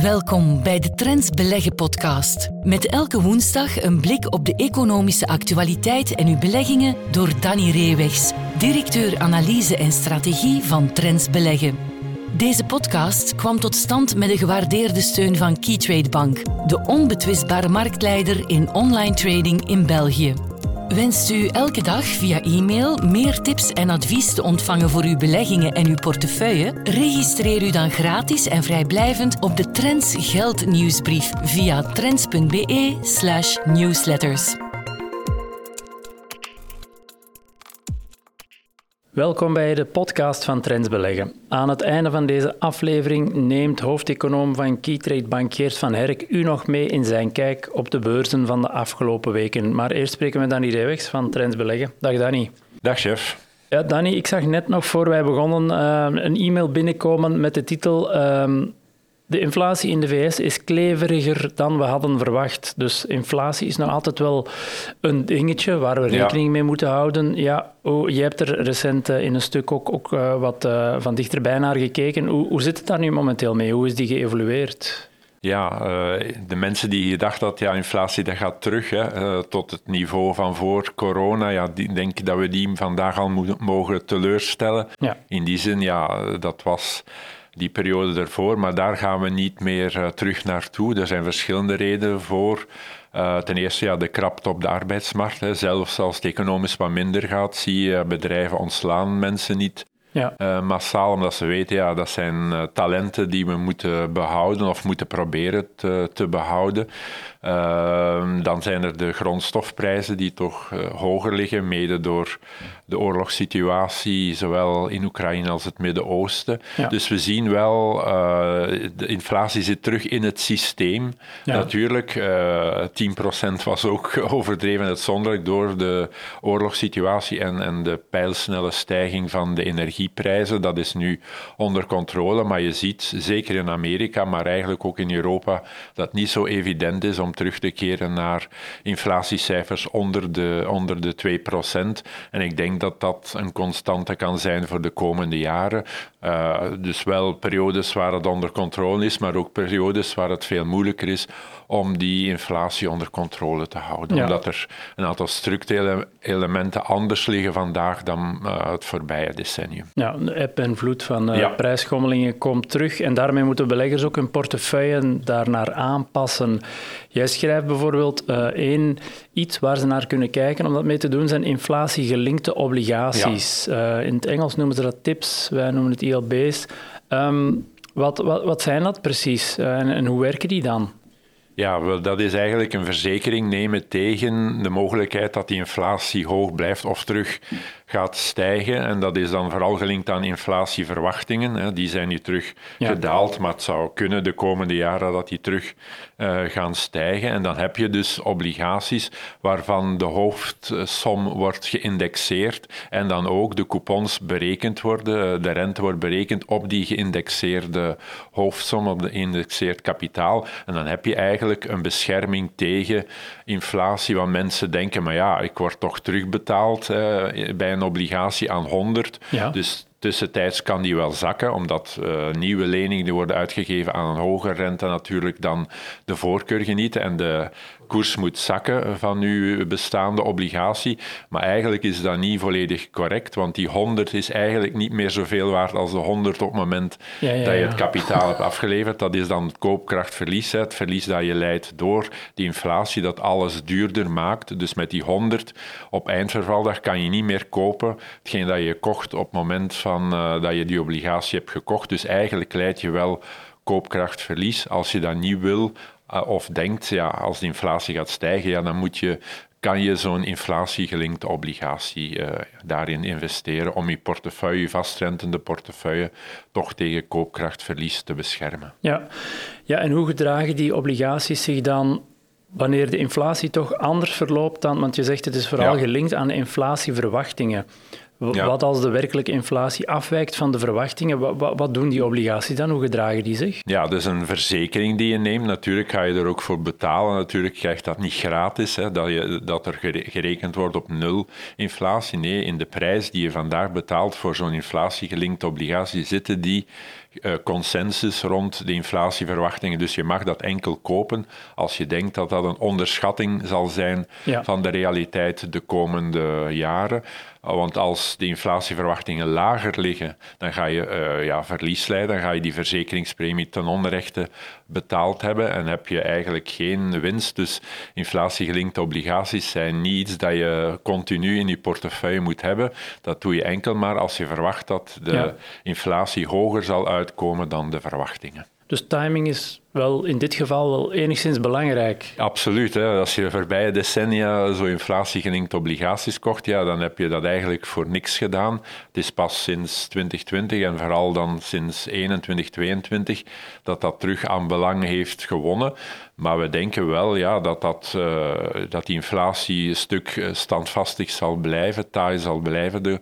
Welkom bij de Trends Beleggen podcast. Met elke woensdag een blik op de economische actualiteit en uw beleggingen door Danny Reewegs, directeur analyse en strategie van Trends Beleggen. Deze podcast kwam tot stand met de gewaardeerde steun van Keytrade Bank, de onbetwistbare marktleider in online trading in België. Wenst u elke dag via e-mail meer tips en advies te ontvangen voor uw beleggingen en uw portefeuille? Registreer u dan gratis en vrijblijvend op de Trends Geld nieuwsbrief via trends.be/newsletters. Welkom bij de podcast van Trends Beleggen. Aan het einde van deze aflevering neemt hoofdeconoom van Keytrade Bank Geert van Herk u nog mee in zijn kijk op de beurzen van de afgelopen weken. Maar eerst spreken we Danny Rewegs van Trends Beleggen. Dag Danny. Dag chef. Ja, Danny, ik zag net nog voor wij begonnen uh, een e-mail binnenkomen met de titel uh, de inflatie in de VS is kleveriger dan we hadden verwacht. Dus inflatie is nog altijd wel een dingetje waar we rekening mee moeten houden. Ja, oh, je hebt er recent uh, in een stuk ook, ook uh, wat uh, van dichterbij naar gekeken. Hoe, hoe zit het daar nu momenteel mee? Hoe is die geëvolueerd? Ja, de mensen die gedacht dat ja, inflatie dat gaat terug hè, tot het niveau van voor corona, ja, die denken dat we die vandaag al mogen teleurstellen. Ja. In die zin, ja, dat was die periode ervoor, maar daar gaan we niet meer uh, terug naartoe. Er zijn verschillende redenen voor. Uh, ten eerste ja, de krapte op de arbeidsmarkt. Hè. Zelfs als het economisch wat minder gaat, zie je bedrijven ontslaan mensen niet ja. uh, massaal, omdat ze weten ja, dat zijn talenten die we moeten behouden of moeten proberen te, te behouden. Uh, dan zijn er de grondstofprijzen die toch uh, hoger liggen, mede door de oorlogssituatie, zowel in Oekraïne als het Midden-Oosten. Ja. Dus we zien wel, de inflatie zit terug in het systeem. Ja. Natuurlijk, 10% was ook overdreven uitzonderlijk door de oorlogssituatie en, en de pijlsnelle stijging van de energieprijzen. Dat is nu onder controle, maar je ziet, zeker in Amerika, maar eigenlijk ook in Europa, dat het niet zo evident is om terug te keren naar inflatiecijfers onder de, onder de 2%. En ik denk dat dat een constante kan zijn voor de komende jaren. Uh, dus wel periodes waar het onder controle is, maar ook periodes waar het veel moeilijker is om die inflatie onder controle te houden. Ja. Omdat er een aantal structurele elementen anders liggen vandaag dan uh, het voorbije decennium. Ja, de eb en vloed van uh, ja. prijsschommelingen komt terug en daarmee moeten beleggers ook hun portefeuille daarnaar aanpassen. Jij schrijft bijvoorbeeld uh, één iets waar ze naar kunnen kijken om dat mee te doen, zijn inflatiegelinkte obligaties. Ja. in het Engels noemen ze dat tips, wij noemen het ILB's. Um, wat, wat, wat zijn dat precies en, en hoe werken die dan? Ja, wel, dat is eigenlijk een verzekering nemen tegen de mogelijkheid dat die inflatie hoog blijft of terug gaat stijgen. En dat is dan vooral gelinkt aan inflatieverwachtingen. Hè. Die zijn nu terug ja. gedaald, maar het zou kunnen de komende jaren dat die terug uh, gaan stijgen. En dan heb je dus obligaties waarvan de hoofdsom wordt geïndexeerd en dan ook de coupons berekend worden. De rente wordt berekend op die geïndexeerde hoofdsom, op de geïndexeerd kapitaal. En dan heb je eigenlijk een bescherming tegen inflatie, want mensen denken, maar ja, ik word toch terugbetaald uh, bij een obligatie aan 100. Ja. Dus tussentijds kan die wel zakken, omdat uh, nieuwe leningen die worden uitgegeven aan een hogere rente natuurlijk dan de voorkeur genieten. En de koers moet zakken van uw bestaande obligatie. Maar eigenlijk is dat niet volledig correct, want die 100 is eigenlijk niet meer zoveel waard als de 100 op het moment ja, ja, dat je het kapitaal hebt afgeleverd. Dat is dan het koopkrachtverlies, het verlies dat je leidt door die inflatie, dat alles duurder maakt. Dus met die 100 op eindvervaldag kan je niet meer kopen hetgeen dat je kocht op het moment van, uh, dat je die obligatie hebt gekocht. Dus eigenlijk leid je wel koopkrachtverlies als je dat niet wil of denkt, ja, als de inflatie gaat stijgen, ja, dan moet je, kan je zo'n inflatiegelinkte obligatie uh, daarin investeren om je portefeuille, je vastrentende portefeuille, toch tegen koopkrachtverlies te beschermen. Ja. ja, en hoe gedragen die obligaties zich dan wanneer de inflatie toch anders verloopt dan, want je zegt het is vooral ja. gelinkt aan de inflatieverwachtingen. Ja. Wat als de werkelijke inflatie afwijkt van de verwachtingen? Wat, wat, doen die obligaties dan? Hoe gedragen die zich? Ja, dat is een verzekering die je neemt. Natuurlijk ga je er ook voor betalen. Natuurlijk krijgt dat niet gratis, hè, dat, je, dat er gerekend wordt op nul inflatie. Nee, in de prijs die je vandaag betaalt voor zo'n inflatiegelinkte obligatie zitten die uh, consensus rond de inflatieverwachtingen. Dus je mag dat enkel kopen als je denkt dat dat een onderschatting zal zijn van de realiteit de komende jaren. Want als de inflatieverwachtingen lager liggen, dan ga je uh, ja, verlies leiden, dan ga je die verzekeringspremie ten onrechte betaald hebben en heb je eigenlijk geen winst. Dus inflatiegelinkte obligaties zijn niet iets dat je continu in je portefeuille moet hebben. Dat doe je enkel maar als je verwacht dat de inflatie hoger zal uitkomen dan de verwachtingen. Dus timing is wel in dit geval wel enigszins belangrijk. Absoluut. Hè. Als je voorbije decennia zo inflatiegelinkt obligaties kocht, ja, dan heb je dat eigenlijk voor niks gedaan. Het is pas sinds 2020 en vooral dan sinds 2021, 2022 dat dat terug aan belang heeft gewonnen. Maar we denken wel ja, dat, dat, uh, dat die inflatie een stuk standvastig zal blijven, taai zal blijven de,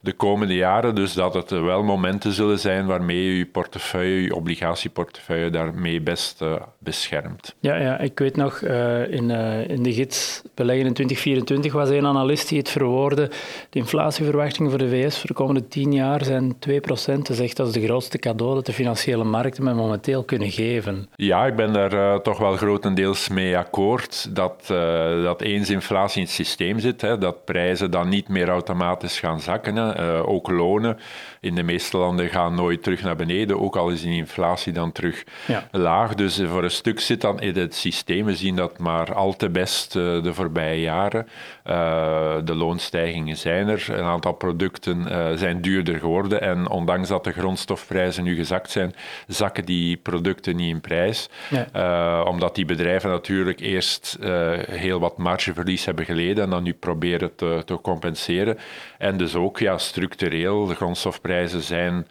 de komende jaren. Dus dat het wel momenten zullen zijn waarmee je je portefeuille, je obligatieportefeuille daarmee best uh, beschermt. Ja, ja, ik weet nog, uh, in, uh, in de gids Beleggen in 2024 was een analist die het verwoordde. De inflatieverwachtingen voor de VS voor de komende tien jaar zijn 2%. Dat is echt dat is de grootste cadeau dat de financiële markten me momenteel kunnen geven. Ja, ik ben daar toch wel grotendeels mee akkoord. Dat, dat eens inflatie in het systeem zit, hè, dat prijzen dan niet meer automatisch gaan zakken. Hè. Ook lonen in de meeste landen gaan nooit terug naar beneden, ook al is die inflatie dan terug ja. laag. Dus voor een stuk zit dan in het systeem. We zien dat maar al te best uh, de voorbije jaren. Uh, de loonstijgingen zijn er. Een aantal producten zijn duurder geworden. En ondanks dat de grondstofprijzen nu gezakt zijn, zakken die producten niet in prijs. Ja. omdat die bedrijven natuurlijk eerst heel wat margeverlies hebben geleden en dan nu proberen te, te compenseren. En dus ook ja, structureel, de grondstofprijzen zijn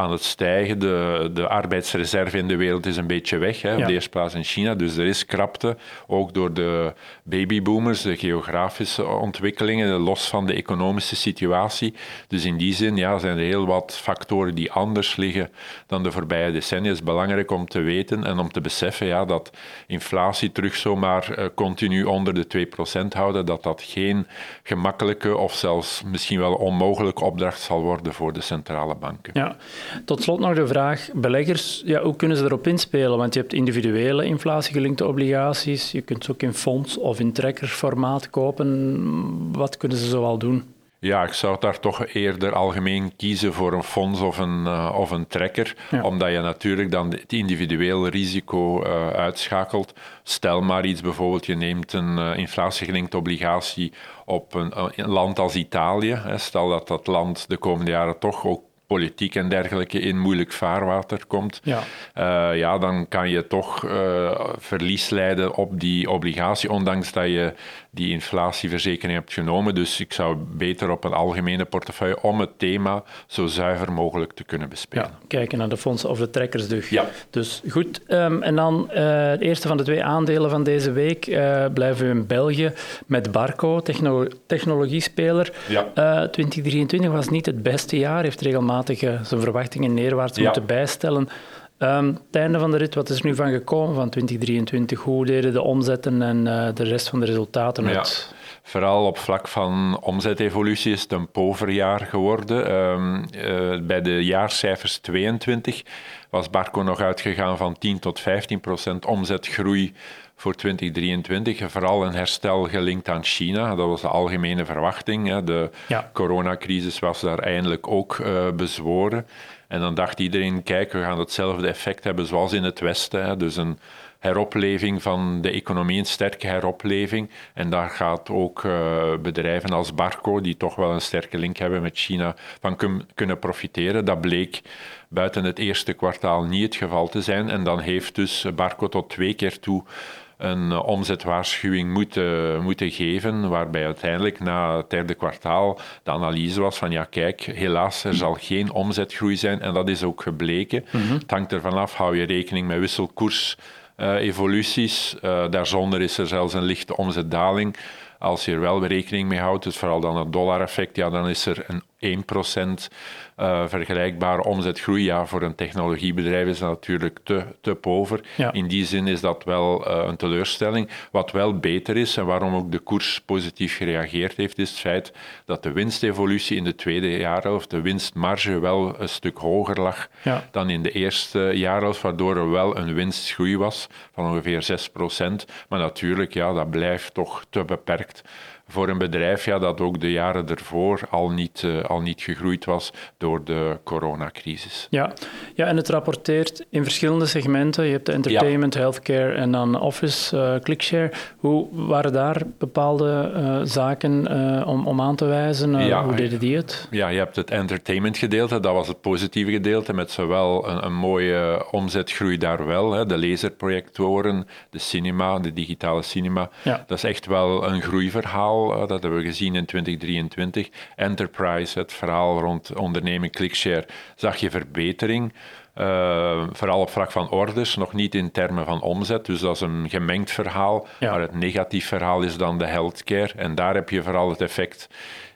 aan het stijgen. De, de arbeidsreserve in de wereld is een beetje weg, hè, op de eerste plaats in China. Dus er is krapte, ook door de babyboomers, de geografische ontwikkelingen, los van de economische situatie. Dus in die zin ja, zijn er heel wat factoren die anders liggen dan de voorbije decennia. Het is belangrijk om te weten en om te beseffen ja, dat inflatie terug zomaar uh, continu onder de 2% houden, dat dat geen gemakkelijke of zelfs misschien wel onmogelijke opdracht zal worden voor de centrale banken. Ja. Tot slot nog de vraag, beleggers, ja, hoe kunnen ze erop inspelen? Want je hebt individuele inflatiegelinkte obligaties, je kunt ze ook in fonds of in trekkerformaat kopen. Wat kunnen ze zoal doen? Ja, ik zou daar toch eerder algemeen kiezen voor een fonds of een, uh, of een trekker, omdat je natuurlijk dan het individueel risico uh, uitschakelt. Stel maar iets, bijvoorbeeld je neemt een uh, inflatiegelinkte obligatie op een, een, land als Italië. Hè. Stel dat dat land de komende jaren toch ook politiek en dergelijke in moeilijk vaarwater komt, ja, uh, ja dan kan je toch uh, verlies leiden op die obligatie, ondanks dat je die inflatieverzekering hebt genomen. Dus ik zou beter op een algemene portefeuille om het thema zo zuiver mogelijk te kunnen bespelen. Ja, kijken naar de fondsen of de trekkers dus. Ja. Dus goed. Um, en dan uh, het eerste van de twee aandelen van deze week blijven we in België met Barco, techno technologiespeler. Ja. 2023 was niet het beste jaar, heeft regelmatig zijn verwachtingen neerwaarts moeten bijstellen. Um, het einde van de rit, wat is er nu van gekomen van 2023? Hoe deden de omzetten en uh, de rest van de resultaten het? Vooral op vlak van omzetevolutie is het een pover jaar geworden. Um, uh, bij de jaarcijfers 22 was Barco nog uitgegaan van 10 tot 15 procent omzetgroei voor 2023. Vooral een herstel gelinkt aan China. Dat was de algemene verwachting. De ja. coronacrisis was daar eindelijk ook uh, bezworen. En dan dacht iedereen, kijk, we gaan hetzelfde effect hebben zoals in het Westen. Hè. Dus een heropleving van de economie, een sterke heropleving. En daar gaat ook uh, bedrijven als Barco, die toch wel een sterke link hebben met China, van kunnen profiteren. Dat bleek buiten het eerste kwartaal niet het geval te zijn. En dan heeft dus Barco tot twee keer toe een uh, omzetwaarschuwing moeten, moeten geven, waarbij uiteindelijk na het derde kwartaal de analyse was van ja kijk, helaas er zal geen omzetgroei zijn en dat is ook gebleken. Mm Het hangt ervan af, hou je rekening met wisselkoers uh, evoluties. Uh, daarzonder is er zelfs een lichte omzetdaling. Als je er wel rekening mee houdt, dus vooral dan het dollar-effect, ja, dan is er een 1% uh, vergelijkbare omzetgroei. Ja, voor een technologiebedrijf is dat natuurlijk te, te pover. In die zin is dat wel uh, een teleurstelling. Wat wel beter is en waarom ook de koers positief gereageerd heeft, is het feit dat de winstevolutie in de tweede jaarhelft, de winstmarge, wel een stuk hoger lag ja. dan in de eerste jaarhelft, waardoor er wel een winstgroei was van ongeveer 6%. Maar natuurlijk, ja, dat blijft toch te beperkt voor een bedrijf ja, dat ook de jaren ervoor al niet, uh, al niet gegroeid was door de coronacrisis. Ja. ja, en het rapporteert in verschillende segmenten. Je hebt de entertainment, healthcare en dan office, uh, clickshare. Hoe waren daar bepaalde uh, zaken om, om aan te wijzen? Ja, hoe deden die het? Ja, je hebt het entertainment gedeelte, dat was het positieve gedeelte, met zowel een, een mooie omzetgroei daar wel, hè, de laserprojectoren, de cinema, de digitale cinema. Ja. Dat is echt wel een groeiverhaal eh, dat hebben we gezien in 2023. Enterprise, het verhaal rond onderneming ClickShare, zag je verbetering. Uh, vooral op vlak van orders, nog niet in termen van omzet. Dus dat is een gemengd verhaal. Maar het negatief verhaal is dan de healthcare. En daar heb je vooral het effect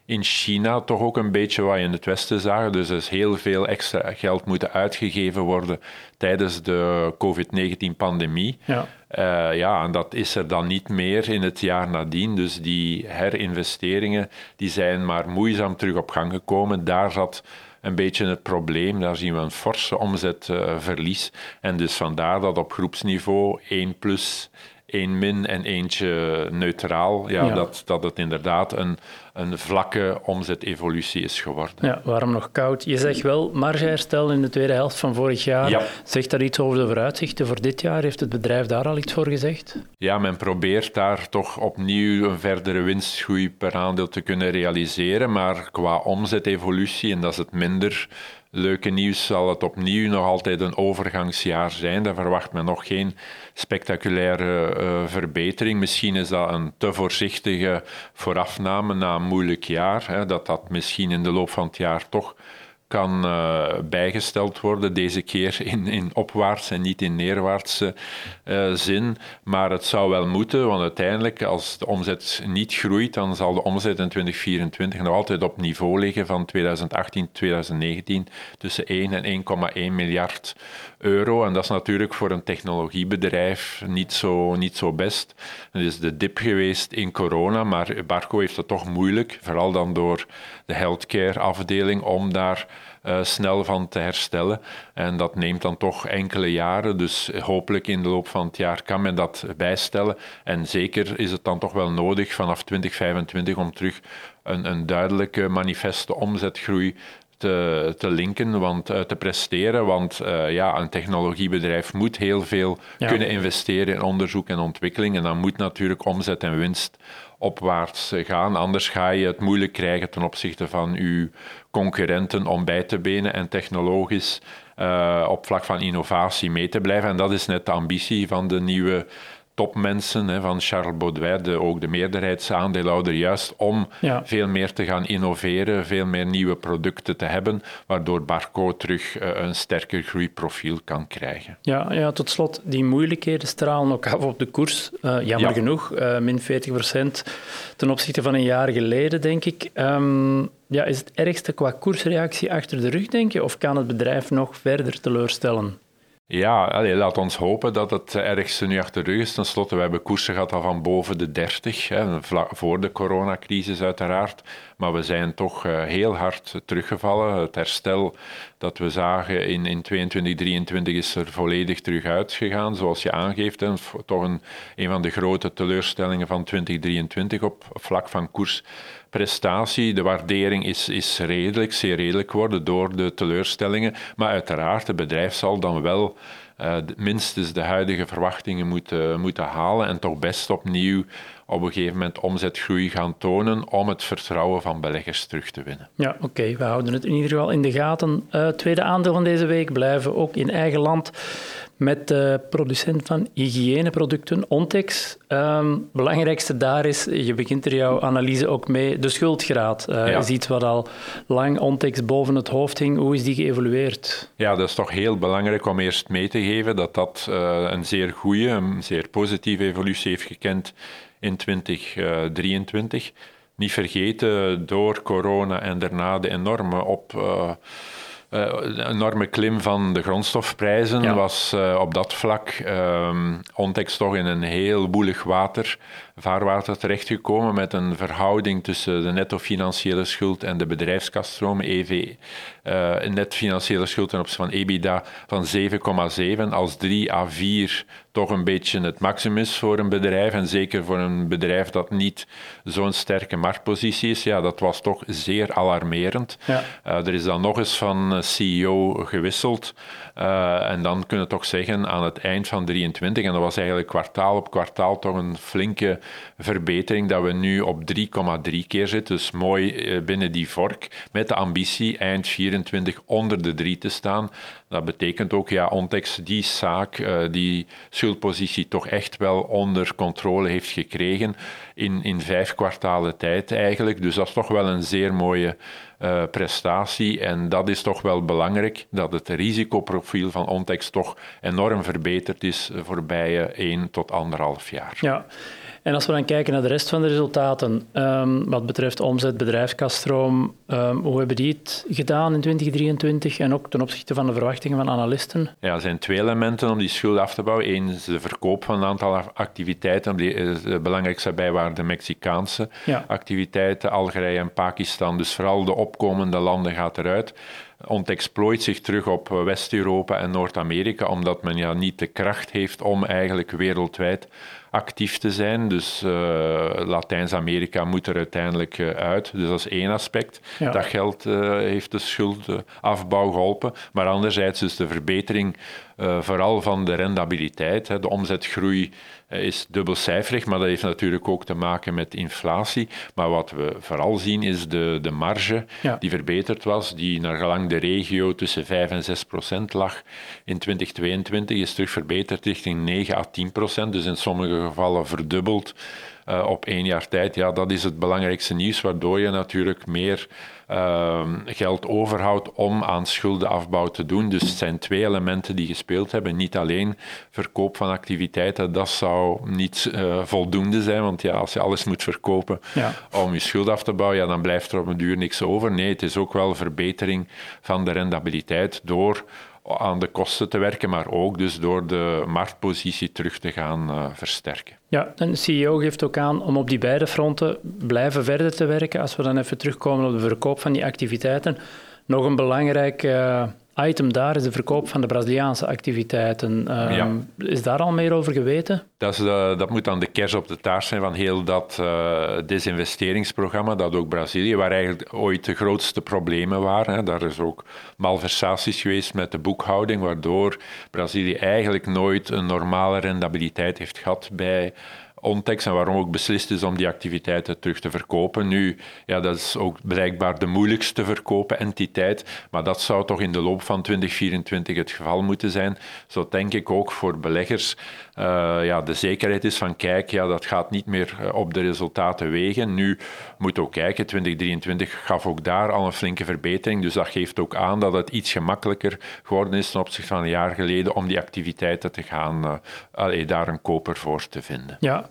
in China toch ook een beetje wat je in het Westen zagen. Dus er is heel veel extra geld moeten uitgegeven worden tijdens de COVID-19-pandemie. Ja. Uh, ja, en dat is er dan niet meer in het jaar nadien. Dus die herinvesteringen die zijn maar moeizaam terug op gang gekomen. Daar zat een beetje het probleem. Daar zien we een forse omzetverlies. en dus vandaar dat op groepsniveau 1 plus één min en eentje neutraal, ja, Dat, dat het inderdaad een, een vlakke omzetevolutie is geworden. Ja, waarom nog koud? Je zegt wel margeherstel in de tweede helft van vorig jaar. Ja. Zegt daar iets over de vooruitzichten voor dit jaar? Heeft het bedrijf daar al iets voor gezegd? Ja, men probeert daar toch opnieuw een verdere winstgroei per aandeel te kunnen realiseren, maar qua omzetevolutie, en dat is het minder leuke nieuws zal het opnieuw nog altijd een overgangsjaar zijn. Daar verwacht men nog geen spectaculaire uh, verbetering. Misschien is dat een te voorzichtige voorafname na moeilijk jaar. Hè, dat dat misschien in de loop van het jaar toch kan uh, bijgesteld worden, deze keer in, in opwaarts en niet in neerwaartse uh, zin. Maar het zou wel moeten, want uiteindelijk, als de omzet niet groeit, dan zal de omzet in 2024 nog altijd op niveau liggen van 2018, 2019, tussen 1 en 1,1 miljard euro. En dat is natuurlijk voor een technologiebedrijf niet zo, niet zo best. Het is de dip geweest in corona, maar Barco heeft het toch moeilijk, vooral dan door de healthcare afdeling, om daar uh, snel van te herstellen. En dat neemt dan toch enkele jaren, dus hopelijk in de loop van het jaar kan men dat bijstellen. En zeker is het dan toch wel nodig vanaf 2025 om terug een, een duidelijke manifeste omzetgroei te, te linken, want, uh, te presteren. Want uh, ja, een technologiebedrijf moet heel veel kunnen investeren in onderzoek en ontwikkeling. En dan moet natuurlijk omzet en winst opwaarts gaan. Anders ga je het moeilijk krijgen ten opzichte van uw concurrenten om bij te benen en technologisch uh, op vlak van innovatie mee te blijven. En dat is net de ambitie van de nieuwe topmensen hè, van Charles Baudouin, de, ook de meerderheidsaandeelhouder, juist om veel meer te gaan innoveren, veel meer nieuwe producten te hebben, waardoor Barco terug uh, een sterker groeiprofiel kan krijgen. Ja, ja, tot slot, die moeilijkheden stralen ook af op de koers. Uh, jammer genoeg, uh, min 40 procent ten opzichte van een jaar geleden, denk ik. Um, ja, is het ergste qua koersreactie achter de rug, denk je, of kan het bedrijf nog verder teleurstellen? Ja, laat ons hopen dat het ergste nu achter de rug is. Ten slotte, we hebben koersen gehad al van boven de 30, hè, voor de coronacrisis uiteraard. Maar we zijn toch uh, heel hard teruggevallen. Het herstel dat we zagen in, in 22, 23 is er volledig terug uitgegaan, zoals je aangeeft. Hè. Toch een, een van de grote teleurstellingen van 2023 op vlak van koersprestatie. De waardering is, is redelijk, zeer redelijk geworden door de teleurstellingen. Maar uiteraard, het bedrijf zal dan wel uh, minstens de huidige verwachtingen moeten, moeten halen en toch best opnieuw op een gegeven moment omzetgroei gaan tonen om het vertrouwen van beleggers terug te winnen. Ja, oké. We houden het in ieder geval in de gaten. Uh, tweede aandeel van deze week blijven ook in eigen land met de producent van hygiëneproducten, Ontex. Um, belangrijkste daar is, je begint er jouw analyse ook mee, de schuldgraad. Uh, ja. is iets wat al lang Ontex boven het hoofd hing. Hoe is die geëvolueerd? Ja, dat is toch heel belangrijk om eerst mee te geven dat dat uh, een zeer goede, een zeer positieve evolutie heeft gekend in 2023. niet vergeten, door corona en daarna de enorme op uh, enorme klim van de grondstofprijzen was uh, op dat vlak um, Ontex toch in een heel boelig water, vaarwater terechtgekomen met een verhouding tussen de netto financiële schuld en de bedrijfskaststroom, EV, uh, net financiële schuld ten opzichte van EBITDA van 7,7 als 3 à 4 toch een beetje het maximum is voor een bedrijf en zeker voor een bedrijf dat niet zo'n sterke marktpositie is, ja, dat was toch zeer alarmerend. Ja. er is dan nog eens van CEO gewisseld. Uh, en dan kunnen we toch zeggen aan het eind van 23, en dat was eigenlijk kwartaal op kwartaal toch een flinke verbetering, dat we nu op 3,3 keer zitten. Dus mooi uh, binnen die vork, met de ambitie eind 24 onder de 3 te staan. Dat betekent ook, ja, Ontex die zaak, uh, die schuldpositie toch echt wel onder controle heeft gekregen in, in vijf kwartalen tijd eigenlijk. Dus dat is toch wel een zeer mooie uh, prestatie. En dat is toch wel belangrijk, dat het risicoprofiel van Ontex toch enorm verbeterd is voorbije 1 tot 1,5 jaar. Ja. En als we dan kijken naar de rest van de resultaten, um, wat betreft omzet, bedrijfskaststroom, um, hoe hebben die het gedaan in 2023 en ook ten opzichte van de verwachtingen van analisten? Ja, er zijn twee elementen om die schuld af te bouwen. Eén is de verkoop van een aantal activiteiten. Die is de belangrijkste bij waren de Mexicaanse ja. activiteiten, Algerije en Pakistan. Dus vooral de opkomende landen gaat eruit ontexploit zich terug op West-Europa en Noord-Amerika, omdat men ja niet de kracht heeft om eigenlijk wereldwijd actief te zijn. Dus uh, Latijns-Amerika moet er uiteindelijk uh, uit. Dus dat is één aspect. Dat geld uh, heeft de schuldafbouw geholpen. Maar anderzijds is de verbetering vooral van de rendabiliteit. Hè. De omzetgroei is dubbelcijferig, maar dat heeft natuurlijk ook te maken met inflatie. Maar wat we vooral zien is de, de marge die verbeterd was, die naar gelang de regio tussen 5 en 6 procent lag in 2022, is terug verbeterd richting 9 à 10 procent. Dus in sommige gevallen verdubbeld uh, op één jaar tijd. Ja, dat is het belangrijkste nieuws, waardoor je natuurlijk meer uh, geld overhoudt om aan schuldenafbouw te doen. Dus het zijn twee elementen die gespeeld hebben. Niet alleen verkoop van activiteiten, dat zou niet uh, voldoende zijn, want ja, als je alles moet verkopen ja. om je schuld af te bouwen, ja, dan blijft er op een duur niks over. Nee, het is ook wel verbetering van de rendabiliteit door aan de kosten te werken, maar ook dus door de marktpositie terug te gaan uh, versterken. Ja, en de CEO geeft ook aan om op die beide fronten blijven verder te werken. Als we dan even terugkomen op de verkoop van die activiteiten, nog een belangrijk uh, item daar is de verkoop van de Braziliaanse activiteiten. Ehm, is daar al meer over geweten? Dat, is, dat moet dan de kers op de taart zijn van heel dat uh, desinvesteringsprogramma, dat ook Brazilië, waar eigenlijk ooit de grootste problemen waren. Hè. Daar is ook malversaties geweest met de boekhouding, waardoor Brazilië eigenlijk nooit een normale rendabiliteit heeft gehad bij En waarom ook beslist is om die activiteiten terug te verkopen. Nu, ja, dat is ook blijkbaar de moeilijkste te verkopen entiteit, maar dat zou toch in de loop van 2024 het geval moeten zijn. Zo denk ik ook voor beleggers ja, de zekerheid is van kijk, ja, dat gaat niet meer eh, op de resultaten wegen. Nu moet ook kijken, 2023 gaf ook daar al een flinke verbetering, dus dat geeft ook aan dat het iets gemakkelijker geworden is ten opzichte van een jaar geleden om die activiteiten te gaan, uh, allee, daar een koper voor te vinden. Ja.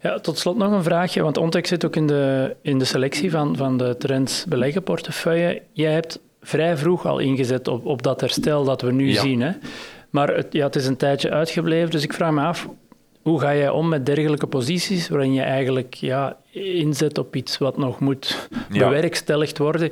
Ja, tot slot nog een vraagje, want Ontex zit ook in de, in de selectie van, van de Trends beleggenportefeuille. Jij hebt vrij vroeg al ingezet op, op dat herstel dat we nu zien. Hè? Maar het, ja, het is een tijdje uitgebleven, dus ik vraag me af, hoe ga jij om met dergelijke posities waarin je eigenlijk ja, inzet op iets wat nog moet bewerkstelligd worden?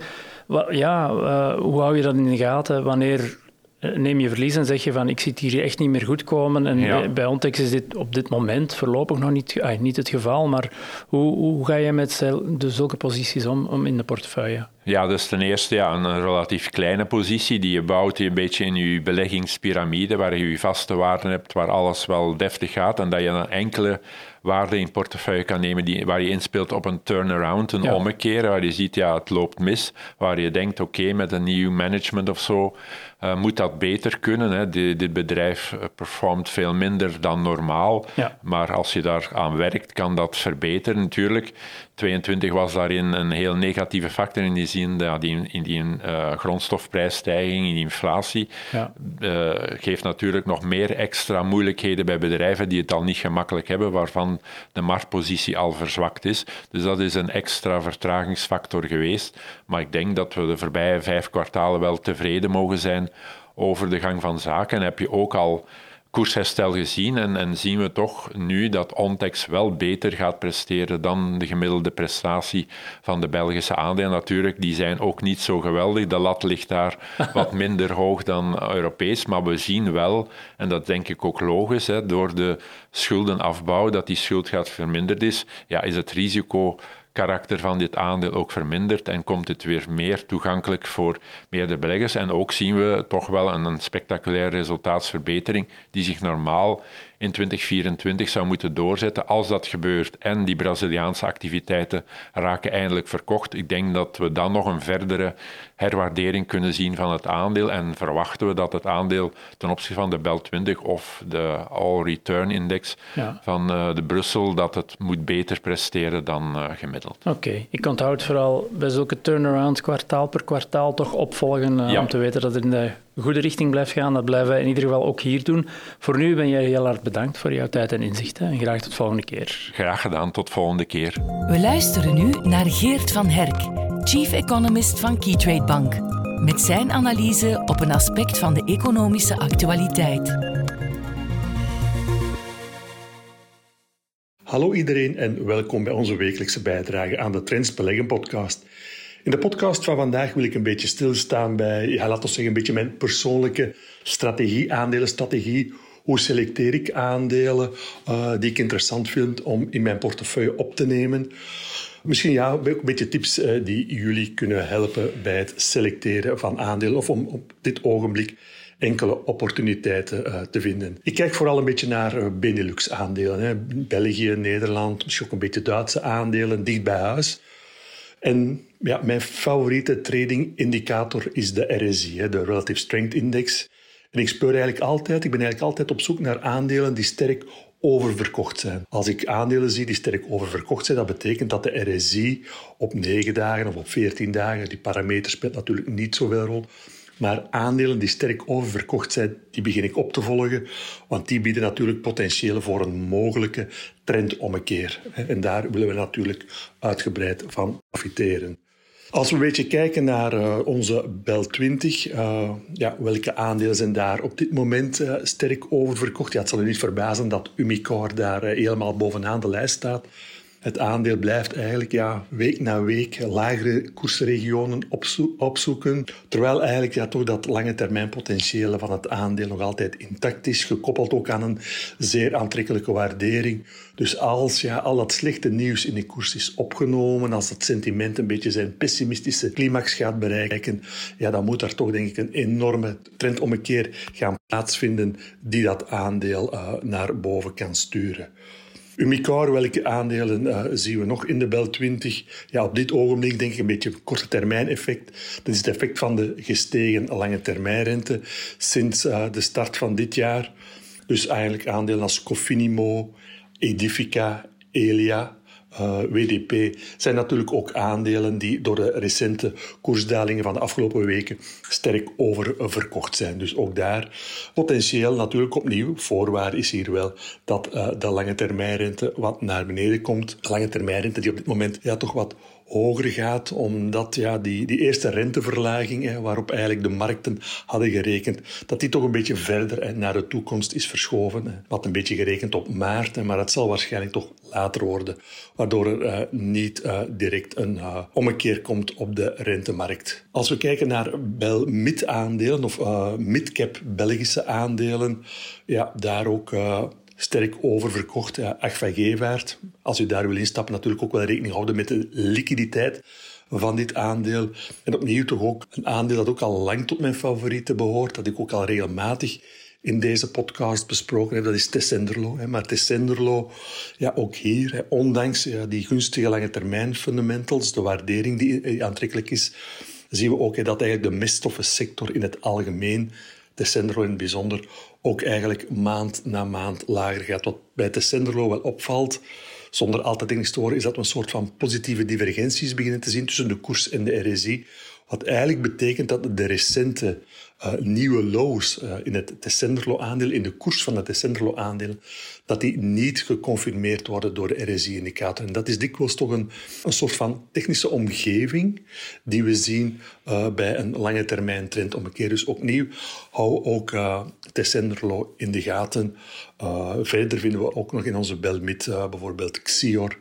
Ja, uh, hoe hou je dat in de gaten? Wanneer neem je verlies en zeg je van ik zit hier echt niet meer goed komen. En bij Ontex is dit op dit moment voorlopig nog niet, ah, niet het geval. Maar hoe, hoe ga je met de, zulke posities om, om in de portefeuille? Ja, dus ten eerste ja, een relatief kleine positie die je bouwt een beetje in je beleggingspyramide, waar je je vaste waarden hebt, waar alles wel deftig gaat en dat je dan enkele waarde in portefeuille kan nemen die, waar je inspeelt op een turnaround, een ommekeer, waar je ziet, ja, het loopt mis, waar je denkt, oké, met een nieuw management of zo uh, moet dat beter kunnen. Hè. dit bedrijf eh, performt veel minder dan normaal, maar als je daar aan werkt, kan dat verbeteren natuurlijk. 22 was daarin een heel negatieve factor en je zien dat die, in die uh, grondstofprijsstijging, in die inflatie, ja. uh, geeft natuurlijk nog meer extra moeilijkheden bij bedrijven die het al niet gemakkelijk hebben, waarvan de marktpositie al verzwakt is. Dus dat is een extra vertragingsfactor geweest. Maar ik denk dat we de voorbije vijf kwartalen wel tevreden mogen zijn over de gang van zaken. En heb je ook al koersherstel gezien en, en, zien we toch nu dat Ontex wel beter gaat presteren dan de gemiddelde prestatie van de Belgische aandelen. Natuurlijk, die zijn ook niet zo geweldig. De lat ligt daar wat minder hoog dan Europees, maar we zien wel, en dat denk ik ook logisch, hè, door de schuldenafbouw, dat die schuldgraad verminderd is, ja, is het risico karakter van dit aandeel ook vermindert en komt het weer meer toegankelijk voor meerdere beleggers. En ook zien we toch wel een, een spectaculaire resultaatsverbetering die zich normaal in 2024 zou moeten doorzetten. Als dat gebeurt en die Braziliaanse activiteiten raken eindelijk verkocht, ik denk dat we dan nog een verdere herwaardering kunnen zien van het aandeel en verwachten we dat het aandeel ten opzichte van de BEL 20 of de All Return Index van uh, de Brussel, dat het moet beter presteren dan uh, gemiddeld. Oké, ik onthoud vooral bij zulke turnarounds kwartaal per kwartaal toch opvolgen uh, om te weten dat het in de goede richting blijft gaan. Dat blijven we in ieder geval ook hier doen. Voor nu ben jij heel hard bedankt voor jouw tijd en inzichten en graag tot volgende keer. Graag gedaan, tot volgende keer. We luisteren nu naar Geert van Herk, Chief Economist van Keytrade Bank, met zijn analyse op een aspect van de economische actualiteit. Hallo iedereen en welkom bij onze wekelijkse bijdrage aan de Trends Beleggen podcast. In de podcast van vandaag wil ik een beetje stilstaan bij, ja, laten we zeggen, een beetje mijn persoonlijke strategie, aandelenstrategie. Hoe selecteer ik aandelen uh, die ik interessant vind om in mijn portefeuille op te nemen? Misschien ja, ook een beetje tips uh, die jullie kunnen helpen bij het selecteren van aandelen of om op dit ogenblik enkele opportuniteiten uh, te vinden. Ik kijk vooral een beetje naar Benelux-aandelen. België, Nederland, misschien ook een beetje Duitse aandelen, dicht bij huis. En ja, mijn favoriete trading indicator is de RSI, de Relative Strength Index. En ik speur eigenlijk altijd, ik ben eigenlijk altijd op zoek naar aandelen die sterk oververkocht zijn. Als ik aandelen zie die sterk oververkocht zijn, dat betekent dat de RSI op 9 dagen of op 14 dagen, die parameter speelt natuurlijk niet zoveel rol, maar aandelen die sterk oververkocht zijn, die begin ik op te volgen, want die bieden natuurlijk potentieel voor een mogelijke trendommekeer. En daar willen we natuurlijk uitgebreid van profiteren. Als we een beetje kijken naar uh, onze Bel 20, uh, ja, welke aandelen zijn daar op dit moment uh, sterk oververkocht? Ja, het zal u niet verbazen dat Umicore daar helemaal bovenaan de lijst staat. Het aandeel blijft eigenlijk ja, week na week lagere koersregionen opzoeken. Terwijl eigenlijk ja, toch dat lange termijn potentieel van het aandeel nog altijd intact is. Gekoppeld ook aan een zeer aantrekkelijke waardering. Dus als ja, al dat slechte nieuws in de koers is opgenomen, als dat sentiment een beetje zijn pessimistische climax gaat bereiken, ja, dan moet daar toch denk ik een enorme trendommekeer gaan plaatsvinden die dat aandeel uh, naar boven kan sturen. Umicore, welke aandelen uh, zien we nog in de Bel 20? Ja, op dit ogenblik denk ik een beetje een korte termijn effect. Dat is het effect van de gestegen lange termijnrente sinds uh, de start van dit jaar. Dus eigenlijk aandelen als Cofinimo, Edifica, Elia, eh, WDP zijn natuurlijk ook aandelen die door de recente koersdalingen van de afgelopen weken sterk oververkocht zijn. Dus ook daar potentieel natuurlijk opnieuw. Voorwaarde is hier wel dat uh, de lange termijnrente wat naar beneden komt. Lange termijnrente die op dit moment ja, toch wat hoger gaat, omdat ja, die, die eerste renteverlaging, hè, waarop eigenlijk de markten hadden gerekend, dat die toch een beetje verder hè, naar de toekomst is verschoven. Wat een beetje gerekend op maart, hè, maar het zal waarschijnlijk toch later worden, waardoor er uh, niet uh, direct een uh, ommekeer komt op de rentemarkt. Als we kijken naar Bel mid-aandelen of mid-cap Belgische aandelen, ja, daar ook sterk oververkocht. Ja, Ach van Gevaert, als u daar wil instappen, natuurlijk ook wel rekening houden met de liquiditeit van dit aandeel. En opnieuw toch ook een aandeel dat ook al lang tot mijn favorieten behoort, dat ik ook al regelmatig in deze podcast besproken heb, dat is Tessenderlo. Maar Tessenderlo, ja, ook hier, ondanks die gunstige lange termijn fundamentals, de waardering die aantrekkelijk is, zien we ook dat eigenlijk de meststoffensector in het algemeen, Tessenderlo in het bijzonder, ook eigenlijk maand na maand lager gaat. Wat bij Tessenderlo wel opvalt, zonder altijd technisch te horen, is dat we een soort van positieve divergenties beginnen te zien tussen de koers en de RSI. Wat eigenlijk betekent dat de recente uh, nieuwe lows uh, in het Tessenderlo-aandeel, in de koers van het Tessenderlo-aandeel, dat die niet geconfirmeerd worden door de RSI-indicator. En dat is dikwijls toch een, een soort van technische omgeving die we zien uh, bij een lange termijn trend. Om een keer dus opnieuw, hou ook uh, Tessenderlo in de gaten. verder vinden we ook nog in onze Belmit bijvoorbeeld Xior,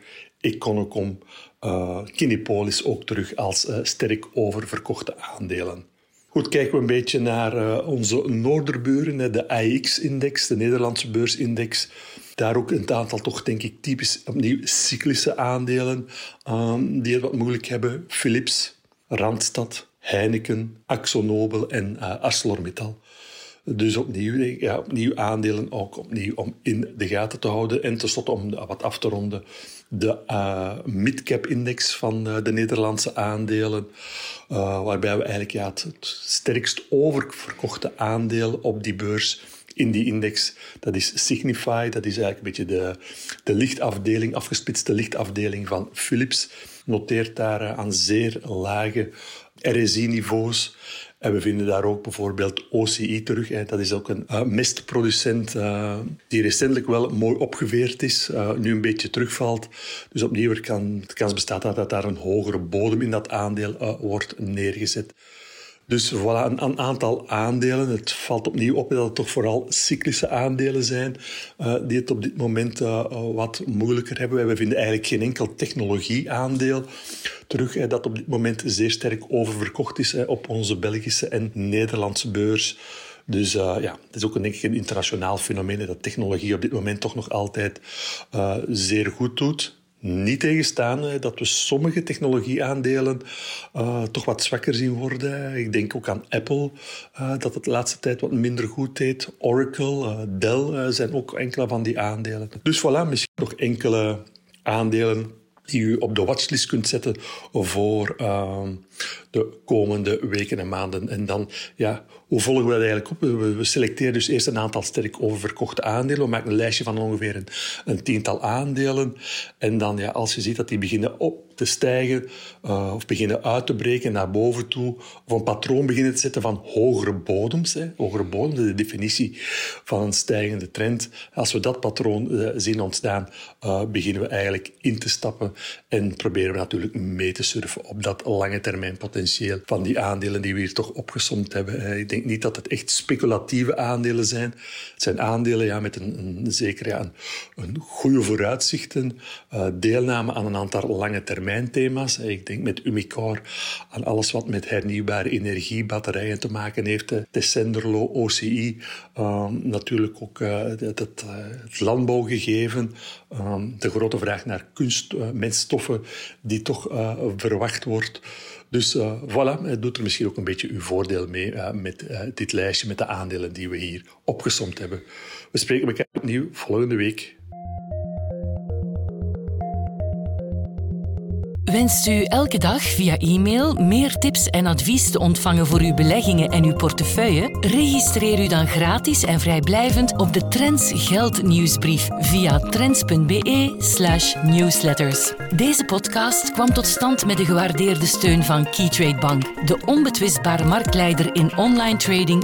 Econocom, uh, Kinepolis ook terug als uh, sterk oververkochte aandelen. Goed, kijken we een beetje naar uh, onze noorderburen, de AX-index, de Nederlandse beursindex. Daar ook een aantal toch, denk ik, typisch opnieuw cyclische aandelen um, die het wat moeilijk hebben. Philips, Randstad, Heineken, AxoNobel en ArcelorMittal. Dus opnieuw, ja, opnieuw aandelen ook opnieuw om in de gaten te houden. En tenslotte om wat af te ronden, de uh, midcap index van uh, de Nederlandse aandelen. Uh, waarbij we eigenlijk ja, het, het sterkst oververkochte aandeel op die beurs in die index, dat is Signify. Dat is eigenlijk een beetje de, de lichtafdeling, afgespitste lichtafdeling van Philips. Noteert daar aan zeer lage RSI-niveaus. En we vinden daar ook bijvoorbeeld OCI terug. Hè. Dat is ook een uh, mestproducent uh, die recentelijk wel mooi opgeveerd is, uh, nu een beetje terugvalt. Dus opnieuw kan de kans bestaat dat, dat daar een hogere bodem in dat aandeel wordt neergezet. Dus voilà, een, een, aantal aandelen. Het valt opnieuw op dat het toch vooral cyclische aandelen zijn uh, die het op dit moment uh, wat moeilijker hebben. We vinden eigenlijk geen enkel technologieaandeel terug hè, dat op dit moment zeer sterk oververkocht is op onze Belgische en Nederlandse beurs. Dus ja, het is ook een, denk ik, een internationaal fenomeen dat technologie op dit moment toch nog altijd zeer goed doet. Niet tegenstaan dat we sommige technologieaandelen uh, toch wat zwakker zien worden. Ik denk ook aan Apple, uh, dat het de laatste tijd wat minder goed deed. Oracle, uh, Dell zijn ook enkele van die aandelen. Dus voilà, misschien nog enkele aandelen die u op de watchlist kunt zetten voor de komende weken en maanden. En dan, ja, hoe volgen we dat eigenlijk op? We, selecteren dus eerst een aantal sterk oververkochte aandelen. We maken een lijstje van ongeveer een, tiental aandelen. En dan, ja, als je ziet dat die beginnen op te stijgen uh, of beginnen uit te breken naar boven toe, of een patroon beginnen te zetten van hogere bodems. Hè. Hogere bodems, de definitie van een stijgende trend. Als we dat patroon uh, zien ontstaan, uh, beginnen we eigenlijk in te stappen en proberen we natuurlijk mee te surfen op dat lange termijn potentieel van die aandelen die we hier toch opgesomd hebben. Ik denk niet dat het echt speculatieve aandelen zijn. Het zijn aandelen ja, met een, een zeker een, goede vooruitzichten, deelname aan een aantal lange termijn thema's. Ik denk met Umicore aan alles wat met hernieuwbare energie, batterijen te maken heeft. Tessenderlo, OCI, um, natuurlijk ook uh, het, het, uh, het, landbouwgegeven. Um, de grote vraag naar kunstmeststoffen die toch verwacht wordt. Dus uh, voilà, het doet er misschien ook een beetje uw voordeel mee uh, met uh, dit lijstje met de aandelen die we hier opgesomd hebben. We spreken elkaar opnieuw volgende week. Wenst u elke dag via e-mail meer tips en advies te ontvangen voor uw beleggingen en uw portefeuille? Registreer u dan gratis en vrijblijvend op de Trends Geld nieuwsbrief via trends.be/newsletters. Deze podcast kwam tot stand met de gewaardeerde steun van Keytrade Bank, de onbetwistbare marktleider in online trading